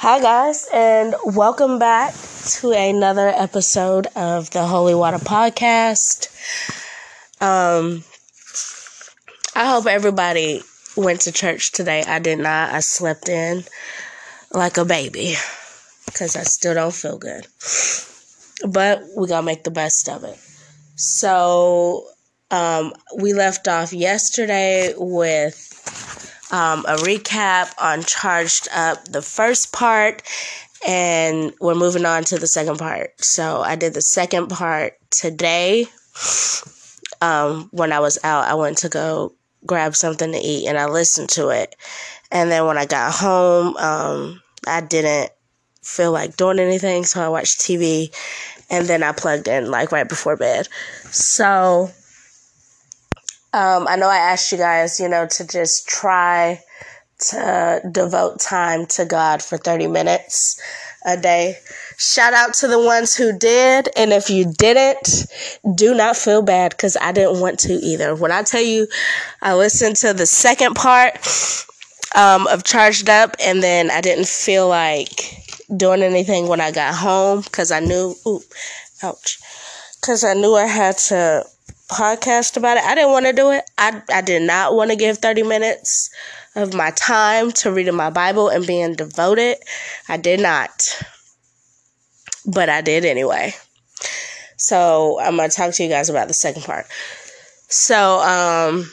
Hi, guys, and welcome back to another episode of the Holy Water Podcast. Um, I hope everybody went to church today. I did not. I slept in like a baby because I still don't feel good. But we got to make the best of it. So, um, we left off yesterday with um, a recap on Charged Up, the first part, and we're moving on to the second part. So I did the second part today. Um, when I was out, I went to go grab something to eat and I listened to it. And then when I got home, um, I didn't feel like doing anything, so I watched TV and then I plugged in like right before bed. So um, I know I asked you guys, you know, to just try to devote time to God for 30 minutes a day. Shout out to the ones who did. And if you didn't, do not feel bad because I didn't want to either. When I tell you, I listened to the second part um, of Charged Up and then I didn't feel like doing anything when I got home because I knew, ooh, ouch, because I knew I had to podcast about it. I didn't want to do it. I, I did not want to give 30 minutes of my time to reading my Bible and being devoted. I did not. But I did anyway. So I'm going to talk to you guys about the second part. So, um,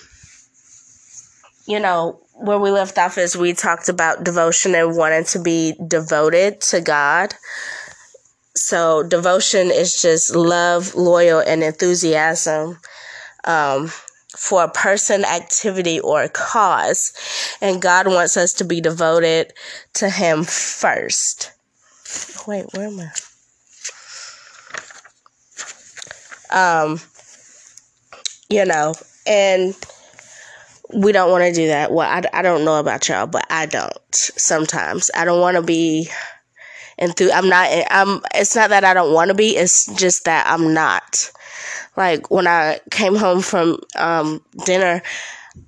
you know, where we left off is we talked about devotion and wanting to be devoted to God. So devotion is just love, loyal, and enthusiasm um, for a person, activity, or a cause. And God wants us to be devoted to Him first. Wait, where am I? Um, you know, and we don't want to do that. Well, I, I don't know about y'all, but I don't sometimes. I don't want to be enthused. I'm not. I'm. It's not that I don't want to be. It's just that I'm not. Like when I came home from um, dinner,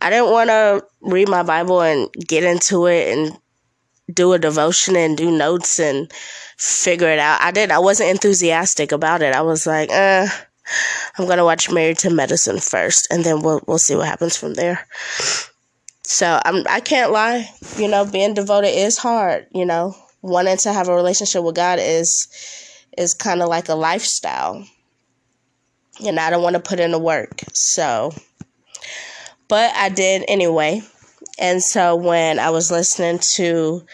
I didn't want to read my Bible and get into it and do a devotion and do notes and figure it out. I did. I wasn't enthusiastic about it. I was like, uh, I'm gonna watch Married to Medicine first, and then we'll we'll see what happens from there. So I'm. I can't lie. You know, being devoted is hard. You know, wanting to have a relationship with God is is kind of like a lifestyle. And I don't want to put in the work. So but I did anyway. And so when I was listening to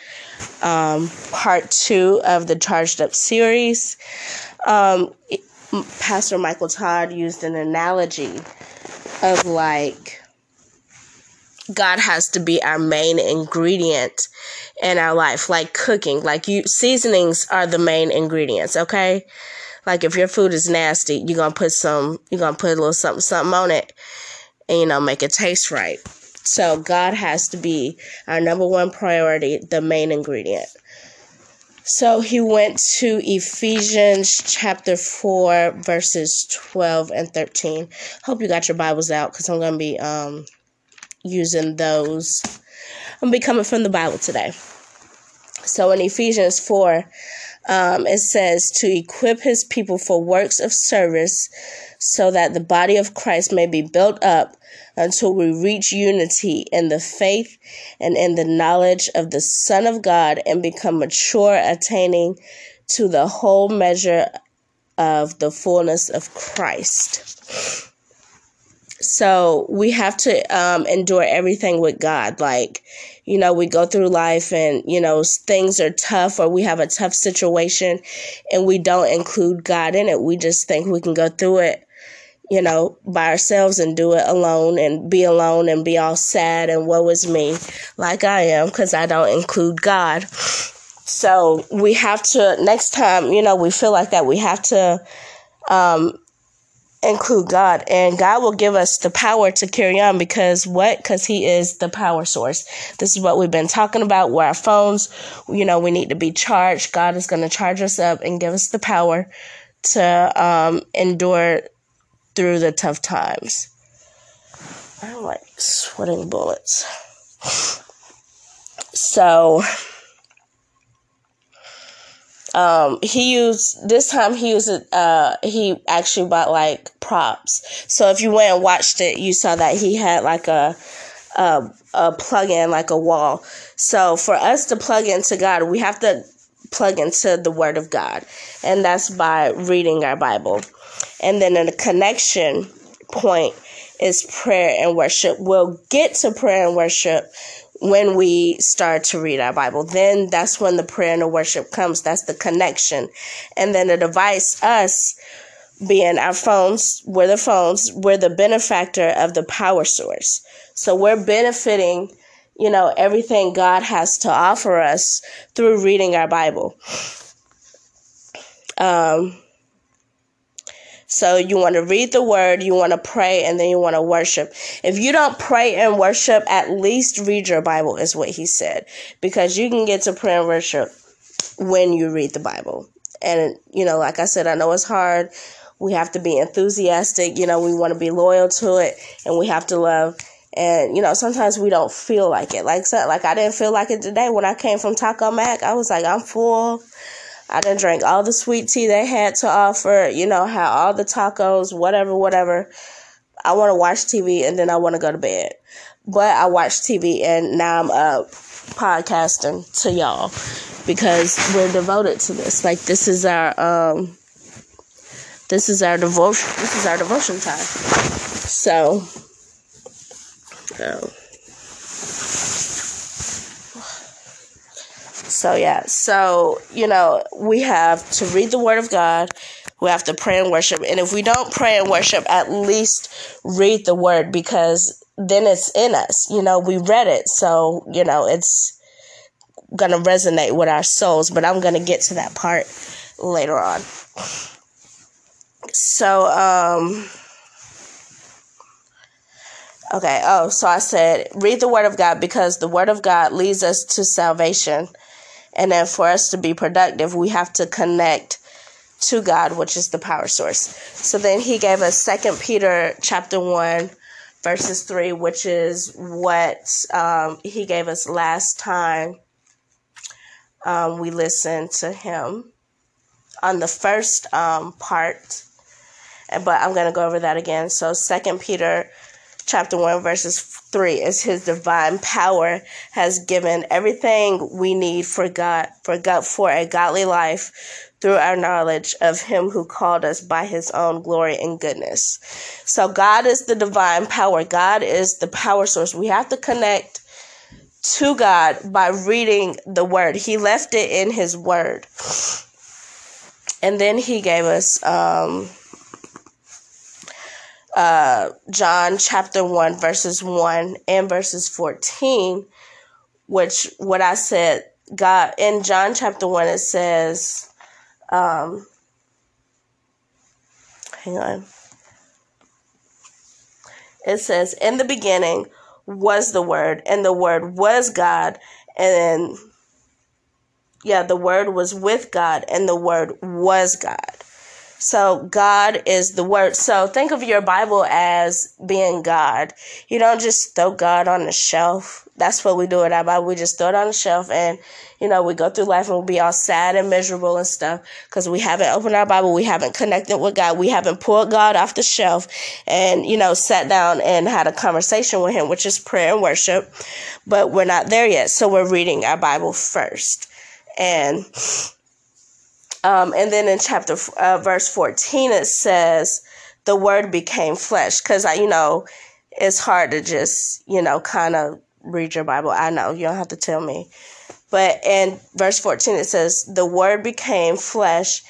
um, part two of the Charged Up series, um, Pastor Michael Todd used an analogy of like God has to be our main ingredient in our life, like cooking. Like you, seasonings are the main ingredients. Okay, like if your food is nasty, you're gonna put some, you're gonna put a little something, something on it, and you know make it taste right. So God has to be our number one priority, the main ingredient. So he went to Ephesians chapter 4, verses 12 and 13. Hope you got your Bibles out because I'm going to be um, using those. I'm be coming from the Bible today. So in Ephesians 4, um, it says to equip his people for works of service so that the body of Christ may be built up until we reach unity in the faith and in the knowledge of the Son of God and become mature, attaining to the whole measure of the fullness of Christ. So we have to um, endure everything with God. Like, you know, we go through life and, you know, things are tough or we have a tough situation and we don't include God in it. We just think we can go through it, you know, by ourselves and do it alone and be alone and be all sad and woe is me, like I am, because I don't include God. So we have to, next time, you know, we feel like that, we have to, um, include God, and God will give us the power to carry on because what? Because He is the power source. This is what we've been talking about. Where our phones, you know, we need to be charged. God is going to charge us up and give us the power to um, endure through the tough times. I don't like sweating bullets. So, um he used this time he used uh he actually bought like props. So if you went and watched it you saw that he had like a a, a plug in like a wall. So for us to plug into god we have to plug into the word of god. And that's by reading our bible. And then in the connection point is prayer and worship. We'll get to prayer and worship when we start to read our Bible. Then that's when the prayer and the worship comes. That's the connection. And then the device, us being our phones, we're the phones, we're the benefactor of the power source. So we're benefiting, you know, everything God has to offer us through reading our Bible. Um, so you want to read the word, you want to pray, and then you want to worship. If you don't pray and worship, at least read your Bible, is what he said. Because you can get to prayer and worship when you read the Bible. And, you know, like I said, I know it's hard. We have to be enthusiastic. You know, we want to be loyal to it, and we have to love. And you know, sometimes we don't feel like it. Like so, like I didn't feel like it today when I came from Taco Mac. I was like, I'm full. I done drank all the sweet tea they had to offer, you know, how all the tacos, whatever, whatever. I want to watch TV and then I want to go to bed. But I watch TV and now I'm up podcasting to y'all because we're devoted to this. Like this is our um this is our devotion this is our devotion time. So um, So, yeah. So, you know, we have to read the Word of God. We have to pray and worship. And if we don't pray and worship, at least read the Word because then it's in us. You know, we read it. So, you know, it's going to resonate with our souls. But I'm going to get to that part later on. So, um, Okay. Oh, so I said, read the Word of God because the Word of God leads us to salvation. And then for us to be productive, we have to connect to God, which is the power source. So then he gave us Second Peter chapter one, verses three, which is what um, he gave us last time um, we listened to him on the first um, part. But I'm going to go over that again. So Second Peter chapter 1 verses 3 is his divine power has given everything we need for God for God for a godly life through our knowledge of him who called us by his own glory and goodness. So God is the divine power. God is the power source. We have to connect to God by reading the word. He left it in his word. And then he gave us um uh, John chapter 1, verses 1 and verses 14, which what I said, God, in John chapter 1, it says, um, hang on. It says, In the beginning was the Word, and the Word was God, and yeah, the Word was with God, and the Word was God. So God is the word. So think of your Bible as being God. You don't just throw God on the shelf. That's what we do with our Bible. We just throw it on the shelf and, you know, we go through life and we'll be all sad and miserable and stuff because we haven't opened our Bible. We haven't connected with God. We haven't pulled God off the shelf and, you know, sat down and had a conversation with Him, which is prayer and worship. But we're not there yet. So we're reading our Bible first. And, um, and then in chapter uh, verse 14, it says, the word became flesh. Because, i you know, it's hard to just, you know, kind of read your Bible. I know, you don't have to tell me. But in verse 14, it says, the word became flesh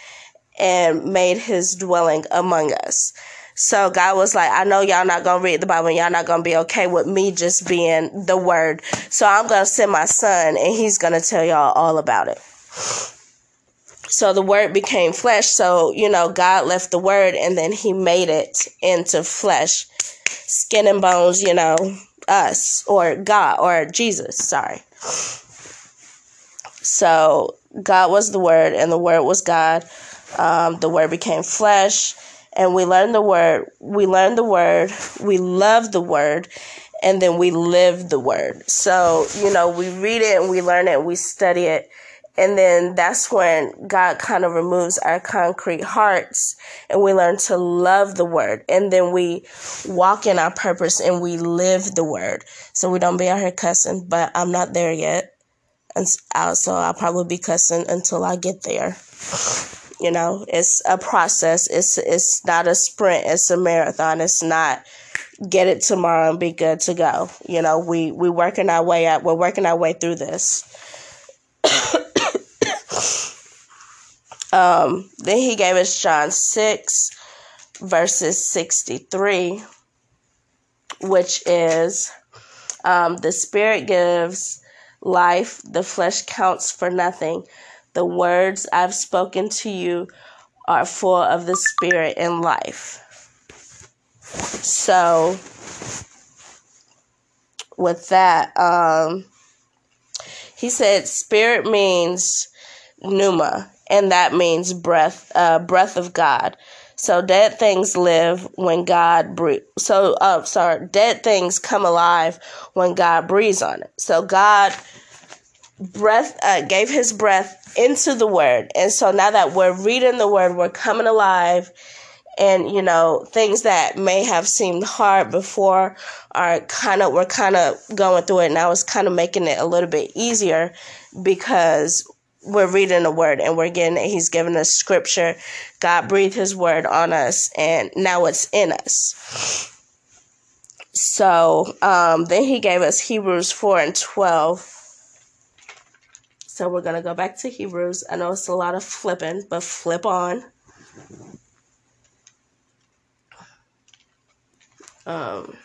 and made his dwelling among us. So God was like, I know y'all not gonna read the Bible y'all not gonna be okay with me just being the word. So I'm gonna send my son and he's gonna tell y'all all about it. So the word became flesh. So, you know, God left the word and then he made it into flesh, skin and bones, you know, us or God or Jesus, sorry. So God was the word and the word was God. Um, the word became flesh and we learned the word. We learned the word. We love the word and then we live the word. So, you know, we read it and we learn it and we study it And then that's when God kind of removes our concrete hearts and we learn to love the word. And then we walk in our purpose and we live the word. So we don't be out here cussing, but I'm not there yet. And uh, so I'll probably be cussing until I get there. You know, it's a process. It's it's not a sprint. It's a marathon. It's not get it tomorrow and be good to go. You know, we we working our way up. We're working our way through this. um, then he gave us John six, verses sixty three, which is um, the spirit gives life, the flesh counts for nothing. The words I've spoken to you are full of the spirit and life. So, with that, um, he said, "Spirit means pneuma, and that means breath, uh, breath of God." So dead things live when God breathes. So, uh, sorry, dead things come alive when God breathes on it. So God breath uh, gave His breath into the Word, and so now that we're reading the Word, we're coming alive and you know things that may have seemed hard before are kind of we're kind of going through it now it's kind of making it a little bit easier because we're reading the word and we're getting it. He's given us scripture. God breathed his word on us and now it's in us. So um, then he gave us hebrews 4 and 12 so we're going to go back to hebrews. I know it's a lot of flipping but flip on. Um,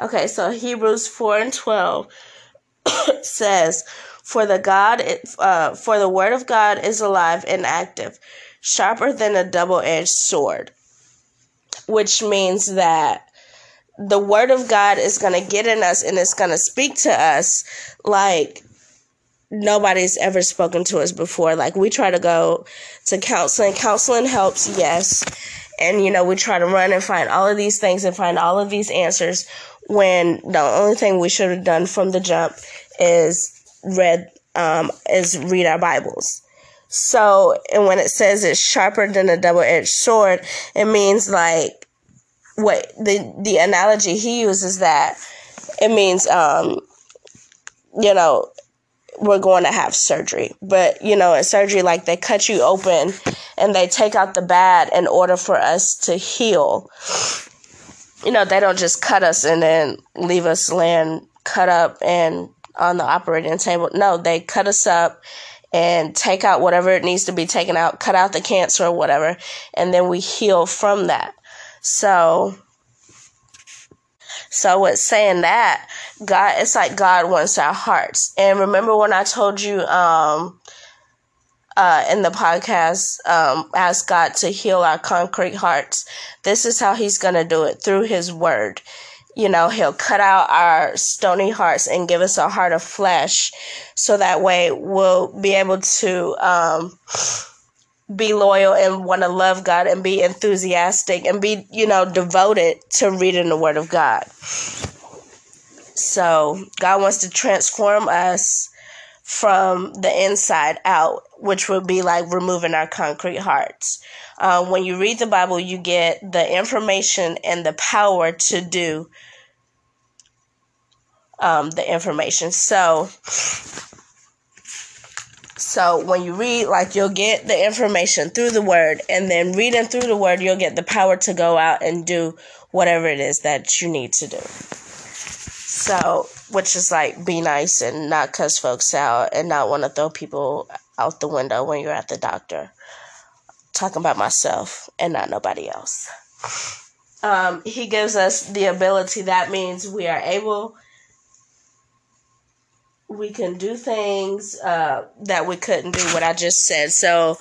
okay, so Hebrews 4 and 12 says, For the God, uh, for the word of God is alive and active, sharper than a double edged sword, which means that the word of God is going to get in us and it's going to speak to us like nobody's ever spoken to us before. Like we try to go to counseling. Counseling helps, yes. And you know, we try to run and find all of these things and find all of these answers when the only thing we should have done from the jump is read um is read our Bibles. So, and when it says it's sharper than a double-edged sword, it means like what the the analogy he uses that it means um you know we're going to have surgery. But, you know, in surgery, like they cut you open and they take out the bad in order for us to heal. You know, they don't just cut us and then leave us laying cut up and on the operating table. No, they cut us up and take out whatever it needs to be taken out, cut out the cancer or whatever, and then we heal from that. So, so with saying that, God, it's like God wants our hearts. And remember when I told you um, uh, in the podcast, um, ask God to heal our concrete hearts. This is how He's going to do it through His Word. You know, He'll cut out our stony hearts and give us a heart of flesh, so that way we'll be able to um, be loyal and want to love God and be enthusiastic and be, you know, devoted to reading the Word of God. So God wants to transform us from the inside out, which would be like removing our concrete hearts. Uh, when you read the Bible, you get the information and the power to do um, the information. So, so when you read, like you'll get the information through the word, and then reading through the word, you'll get the power to go out and do whatever it is that you need to do. So, which is like be nice and not cuss folks out and not want to throw people out the window when you're at the doctor. Talking about myself and not nobody else. Um, he gives us the ability. That means we are able. We can do things uh, that we couldn't do. What I just said. So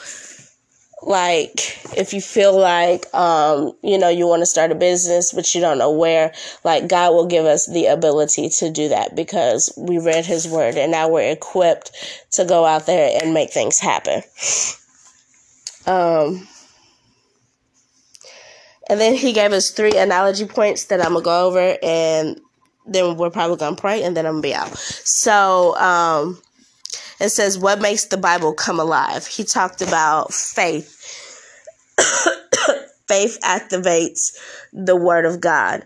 like if you feel like um you know you want to start a business but you don't know where like god will give us the ability to do that because we read his word and now we're equipped to go out there and make things happen um and then he gave us three analogy points that i'm gonna go over and then we're probably gonna pray and then I'm gonna be out. So um it says what makes the Bible come alive. He talked about faith. faith activates the word of God.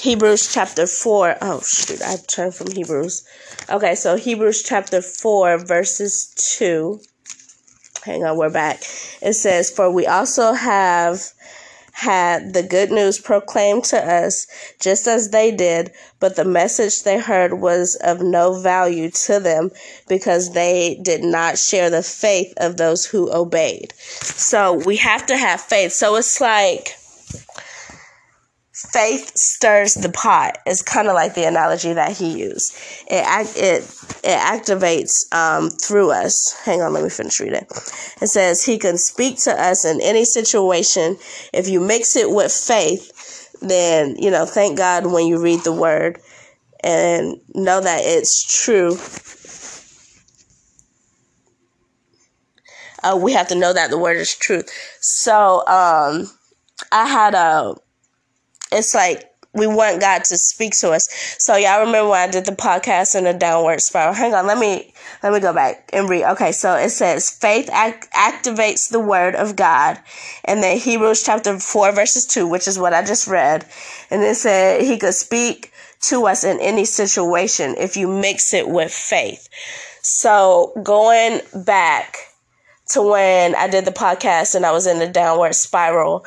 Hebrews chapter 4. Oh, shoot, I turned from Hebrews. Okay, so Hebrews chapter 4, verses 2. Hang on, we're back. It says, For we also have had the good news proclaimed to us just as they did, but the message they heard was of no value to them because they did not share the faith of those who obeyed. So we have to have faith. So it's like faith stirs the pot. Is kind of like the analogy that he used. It it it activates um, through us. Hang on let me finish reading. It says he can speak to us in any situation. If you mix it with faith then you know thank god when you read the word and know that it's true. Uh, we have to know that the word is truth. So um i had a it's like we want God to speak to us. So y'all remember when I did the podcast in a downward spiral? Hang on, let me let me go back and read. Okay, so it says faith act- activates the word of God, and then Hebrews chapter four verses two, which is what I just read, and it said He could speak to us in any situation if you mix it with faith. So going back to when I did the podcast and I was in the downward spiral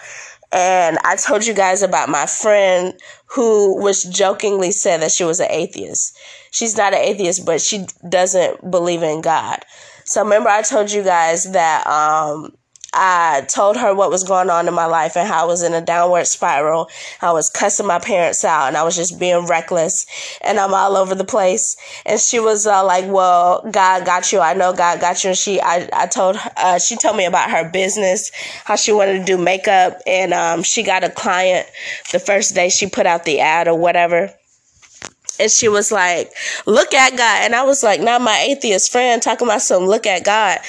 and I told you guys about my friend who was jokingly said that she was an atheist. She's not an atheist, but she doesn't believe in God. So remember I told you guys that um I told her what was going on in my life and how I was in a downward spiral. I was cussing my parents out and I was just being reckless and I'm all over the place. And she was uh, like, well, God got you. I know God got you. And she, I, I told uh, she told me about her business, how she wanted to do makeup and, um, she got a client the first day she put out the ad or whatever and she was like, look at God. And I was like, not my atheist friend talking about some look at God.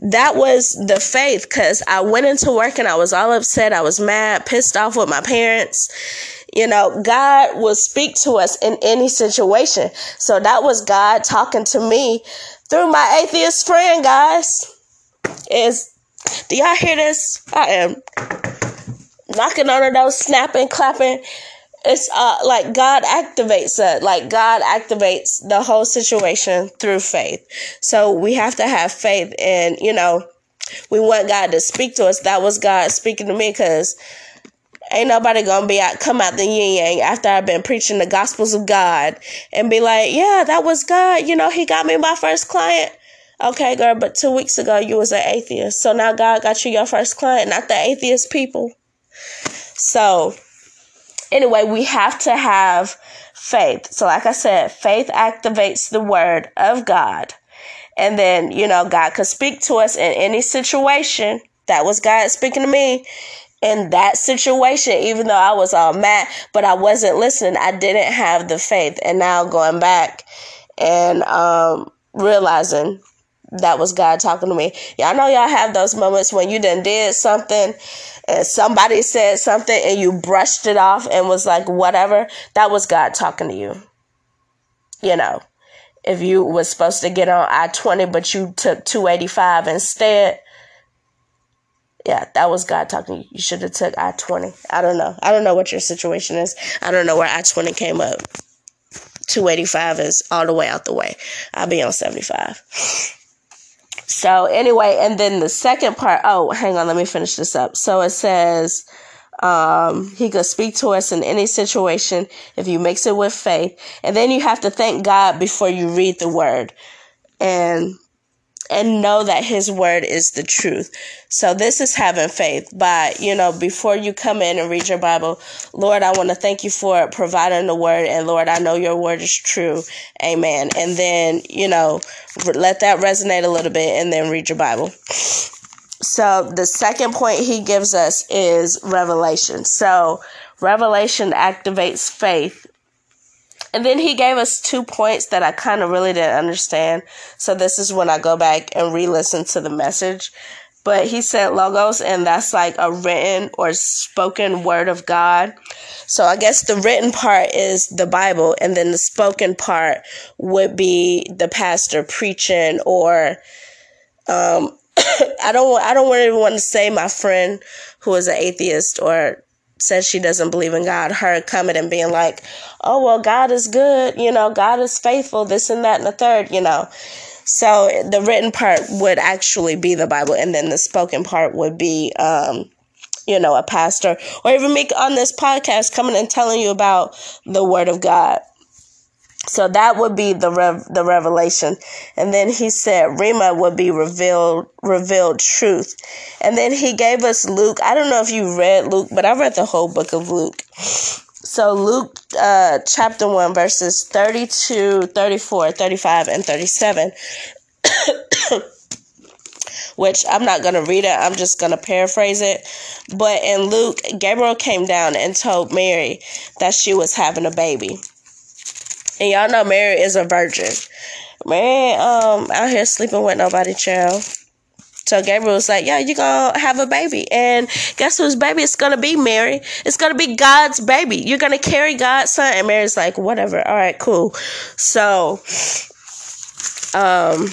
That was the faith because I went into work and I was all upset. I was mad, pissed off with my parents. You know, God will speak to us in any situation. So that was God talking to me through my atheist friend, guys. Is do y'all hear this? I am knocking on the door, snapping, clapping it's uh like God activates it. Like God activates the whole situation through faith. So we have to have faith and you know, we want God to speak to us. That was God speaking to me because ain't nobody gonna be out come out the yin yang after I've been preaching the gospels of God and be like, Yeah, that was God, you know, he got me my first client. Okay, girl, but two weeks ago you was an atheist. So now God got you your first client, not the atheist people. So anyway, we have to have faith. So, like I said, faith activates the word of God. And then, you know, God could speak to us in any situation. That was God speaking to me in that situation, even though I was all mad, but I wasn't listening. I didn't have the faith. And now going back and um, realizing that was God talking to me. Y'all know y'all have those moments when you done did something and somebody said something and you brushed it off and was like, whatever. That was God talking to you. You know, if you was supposed to get on I 20, but you took 285 instead. Yeah, that was God talking you. Should have took I 20. I don't know. I don't know what your situation is. I don't know where I 20 came up. 285 is all the way out the way. I'll be on 75. So anyway, and then the second part, oh, hang on, let me finish this up. So it says, um, he could speak to us in any situation if you mix it with faith. And then you have to thank God before you read the word. And and know that his word is the truth. So this is having faith by, you know, before you come in and read your Bible, Lord, I want to thank you for providing the word and Lord, I know your word is true. Amen. And then, you know, let that resonate a little bit and then read your Bible. So the second point he gives us is revelation. So revelation activates faith and then he gave us two points that I kind of really didn't understand. So this is when I go back and re listen to the message but he said logos, and that's like a written or spoken word of God. So I guess the written part is the Bible, and then the spoken part would be the pastor preaching, or um, I don't I don't want to say my friend who is an atheist or says she doesn't believe in God, her coming and being like, "Oh well, God is good, you know, God is faithful, this and that and the third, you know." So the written part would actually be the Bible, and then the spoken part would be, um, you know, a pastor or even me on this podcast coming and telling you about the Word of God. So that would be the rev- the revelation, and then he said rhema would be revealed revealed truth, and then he gave us Luke. I don't know if you read Luke, but I read the whole book of Luke. So Luke uh, chapter 1 verses 32, 34, 35 and 37 which I'm not going to read it. I'm just going to paraphrase it. But in Luke, Gabriel came down and told Mary that she was having a baby. And y'all know Mary is a virgin. Mary um out here sleeping with nobody, child. So Gabriel was like, Yeah, you're gonna have a baby. And guess whose baby it's gonna be, Mary? It's gonna be God's baby. You're gonna carry God's son. And Mary's like, Whatever, all right, cool. So um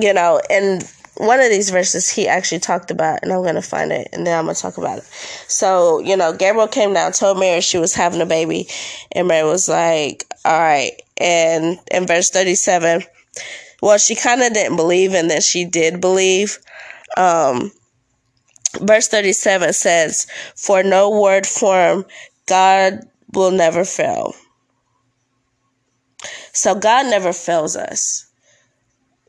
you know, and one of these verses he actually talked about, and I'm gonna find it, and then I'm gonna talk about it. So, you know, Gabriel came down, told Mary she was having a baby, and Mary was like, "All right." And in verse 37, well, she kind of didn't believe, and then she did believe. Um, verse 37 says, For no word form, God will never fail. So God never fails us.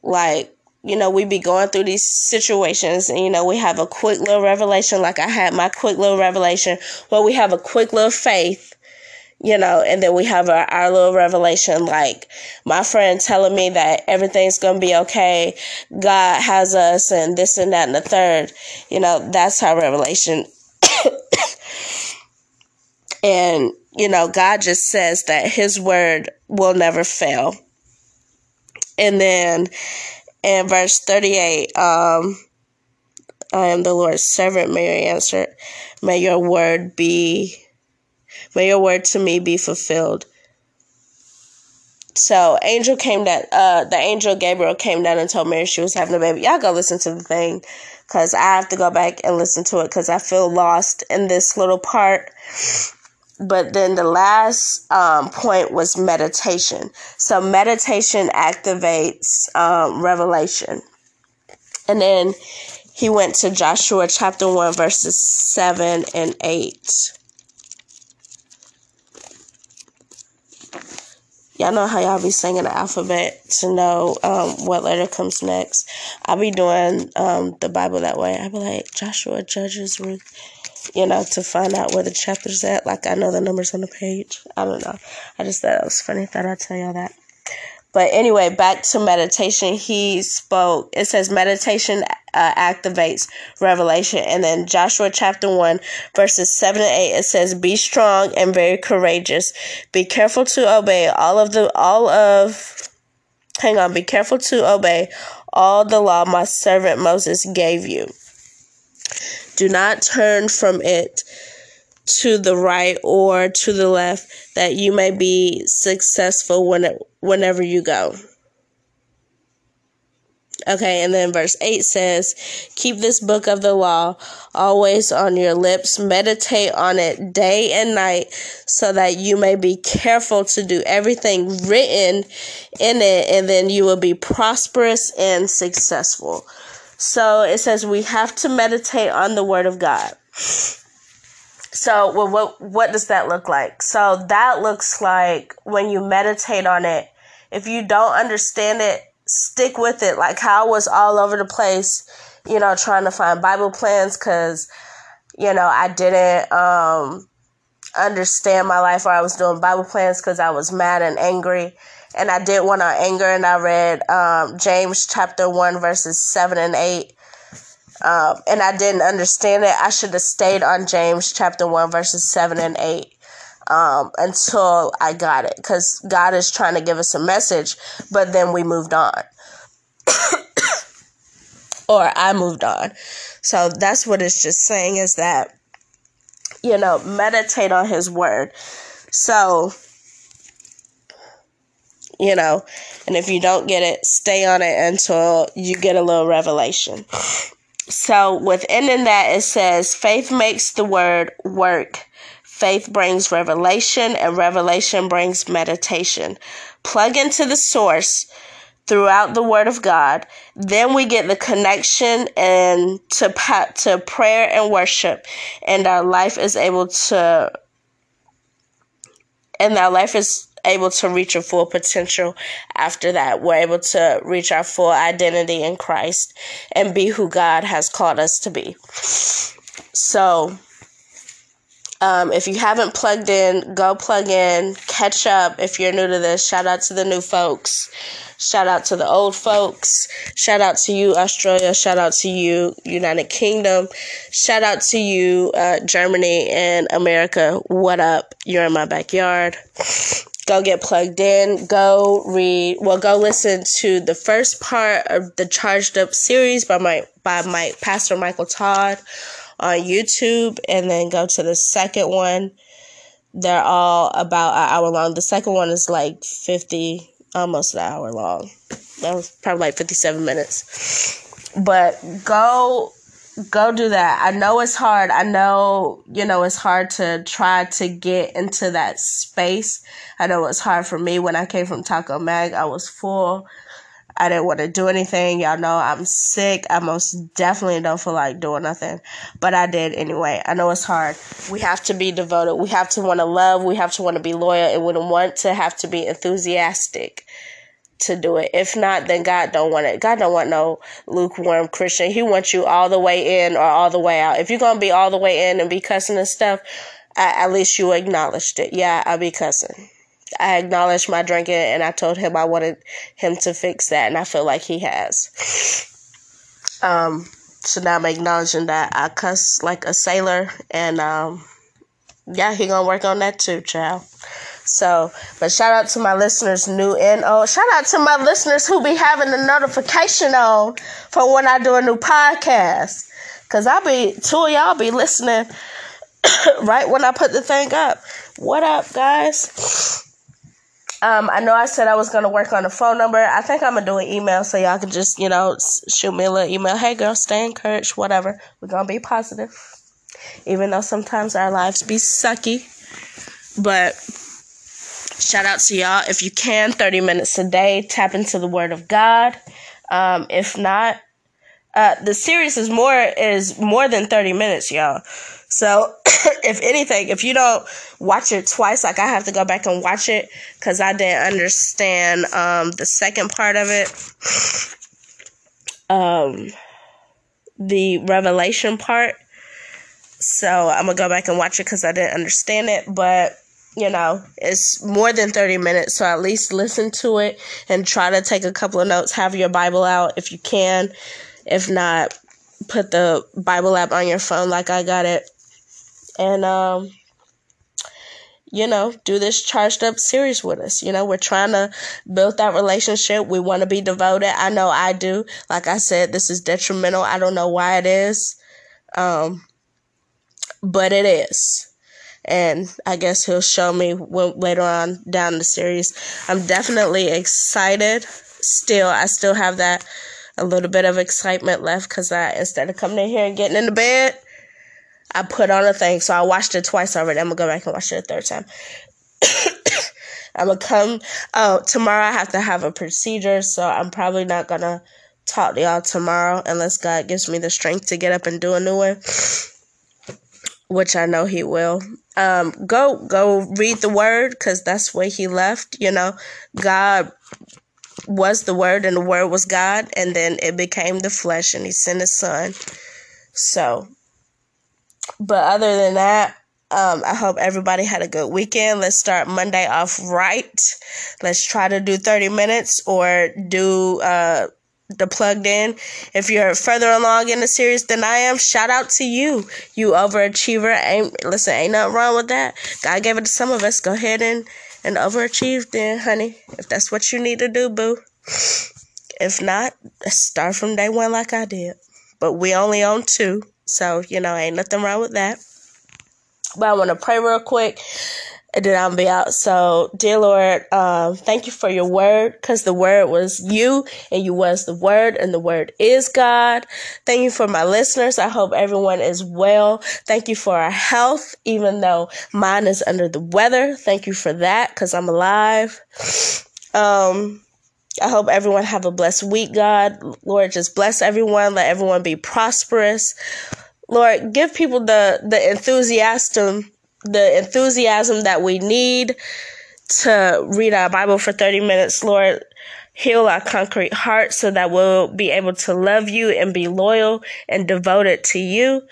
Like, you know, we be going through these situations and, you know, we have a quick little revelation, like I had my quick little revelation, where we have a quick little faith you know, and then we have our, our little revelation like my friend telling me that everything's going to be okay. God has us and this and that and the third. You know, that's our revelation. and, you know, God just says that his word will never fail. And then in verse 38, um, I am the Lord's servant, Mary answered. May your word be May your word to me be fulfilled. So angel came down. Uh, the angel Gabriel came down and told Mary she was having a baby. Y'all go listen to the thing, cause I have to go back and listen to it, cause I feel lost in this little part. But then the last um, point was meditation. So meditation activates um, revelation, and then he went to Joshua chapter one verses seven and eight. y'all know how y'all be singing the alphabet to know um, what letter comes next. I'll be doing um, the Bible that way. I'll be like Joshua, Judges, Ruth, you know, to find out where the chapter's at. Like I know the numbers on the page. I don't know. I just thought it was funny. Thought I'd tell y'all that. But anyway, back to meditation. He spoke. It says meditation uh, activates revelation, and then Joshua chapter one verses seven and eight. It says, "Be strong and very courageous. Be careful to obey all of the all of." Hang on. Be careful to obey all the law my servant Moses gave you. Do not turn from it to the right or to the left that you may be successful when it, whenever you go. Okay, and then verse 8 says, Keep this book of the law always on your lips, meditate on it day and night, so that you may be careful to do everything written in it, and then you will be prosperous and successful. So it says we have to meditate on the Word of God. So, well, what what does that look like? So that looks like when you meditate on it. If you don't understand it, stick with it. Like how I was all over the place, you know, trying to find Bible plans because, you know, I didn't um, understand my life or I was doing Bible plans because I was mad and angry. And I did one on anger, and I read um, James chapter 1, verses 7 and 8 um, and I didn't understand it. I should have stayed on James chapter 1, verses 7 and 8 um, until I got it because God is trying to give us a message, but then we moved on. or I moved on. So that's what it's just saying is that, you know, meditate on his word. So, you know, and if you don't get it, stay on it until you get a little revelation. So within that, it says, faith makes the word work. Faith brings revelation, and revelation brings meditation. Plug into the source throughout the Word of God. Then we get the connection and to to prayer and worship, and our life is able to, and our life is able to reach a full potential after that. We're able to reach our full identity in Christ and be who God has called us to be. So, um, if you haven't plugged in, go plug in, catch up. If you're new to this, shout out to the new folks. Shout out to the old folks. Shout out to you, Australia. Shout out to you, United Kingdom. Shout out to you, uh, Germany and America. What up? You're in my backyard go get plugged in, go read, well, go listen to the first part of the Charged Up series by my by my Pastor Michael Todd on YouTube, and then go to the second one. They're all about an hour long. The second one is like fifty, almost an hour long. That was probably like fifty-seven minutes. But go go do that. I know it's hard. I know, you know, it's hard to try to get into that space. I know it's hard for me when I came from Taco Mac. I was full. I didn't want to do anything. Y'all know I'm sick. I most definitely don't feel like doing nothing. But I did anyway. I know it's hard. We have to be devoted. We have to want to love. We have to want to be loyal. And we want to have to be enthusiastic to do it. If not, then God don't want it. God don't want no lukewarm Christian. He wants you all the way in or all the way out. If you're gonna be all the way in and be cussing and stuff, at least you acknowledged it. Yeah, I be cussing. I acknowledged my drinking and I told him I wanted him to fix that, and I feel like he has. Um, so now I'm acknowledging that I cuss like a sailor, and um, yeah, he gonna work on that too, child. So, but shout out to my listeners, new and old. Shout out to my listeners who be having the notification on for when I do a new podcast. Cause I be two of y'all be listening right when I put the thing up. What up, guys? Um, I know I said I was gonna work on a phone number. I think I'm gonna do an email so y'all can just, you know, shoot me a little email. Hey, girl, stay encouraged. Whatever. We're gonna be positive, even though sometimes our lives be sucky. But Shout out to y'all. If you can, 30 minutes a day, tap into the Word of God. Um, if not, uh, the series is more is more than 30 minutes, y'all. So, if anything, if you don't watch it twice, like I have to go back and watch it because I didn't understand um, the second part of it. Um, the revelation part. So, I'm to go back and watch it because I didn't understand it. But you know, it's more than 30 minutes, so at least listen to it and try to take a couple of notes. Have your Bible out if you can. If not, put the Bible app on your phone like I got it. And, um, you know, do this charged up series with us. You know, we're trying to build that relationship. We want to be devoted. I know I do. Like I said, this is detrimental. I don't know why it is. Um, but it is and I guess he'll show me later on down the series. I'm definitely excited. Still, I still have that a little bit of excitement left because I instead of coming in here and getting in the bed, I put on a thing. So I watched it twice already. I'm gonna go back and watch it a third time. I'm gonna come. Oh, tomorrow I have to have a procedure, so I'm probably not gonna talk to y'all tomorrow unless God gives me the strength to get up and do a new one which I know he will. Um, go go read the word because that's where he left. You know, God was the word and the word was God, and then it became the flesh, and he sent his son. So, but other than that, um, I hope everybody had a good weekend. Let's start Monday off right. Let's try to do 30 minutes or do uh, the plugged in. If you're further along in the series than I am, shout out to you, you overachiever. Ain't listen, ain't nothing wrong with that. God gave it to some of us. Go ahead and and overachieve, then, honey. If that's what you need to do, boo. If not, start from day one like I did. But we only own two, so you know, ain't nothing wrong with that. But I want to pray real quick and then I'll be out. So, dear Lord, um, thank you for your word because the word was you and you was the word and the word is God. Thank you for my listeners. I hope everyone is well. Thank you for our health, even though mine is under the weather. Thank you for that because I'm alive. Um, I hope everyone have a blessed week, God. Lord, just bless everyone. Let everyone be prosperous. Lord, give people the the enthusiasm the enthusiasm that we need to read our Bible for 30 minutes, Lord. Heal our concrete hearts so that we'll be able to love you and be loyal and devoted to you.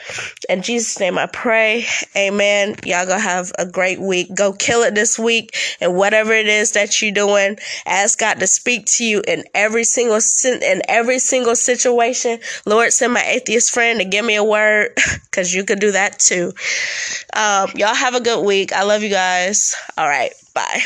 In Jesus' name I pray. Amen. Y'all go have a great week. Go kill it this week. And whatever it is that you're doing, ask God to speak to you in every single sin, in every single situation. Lord, send my atheist friend to give me a word because you could do that too. Um, y'all have a good week. I love you guys. All right. Bye.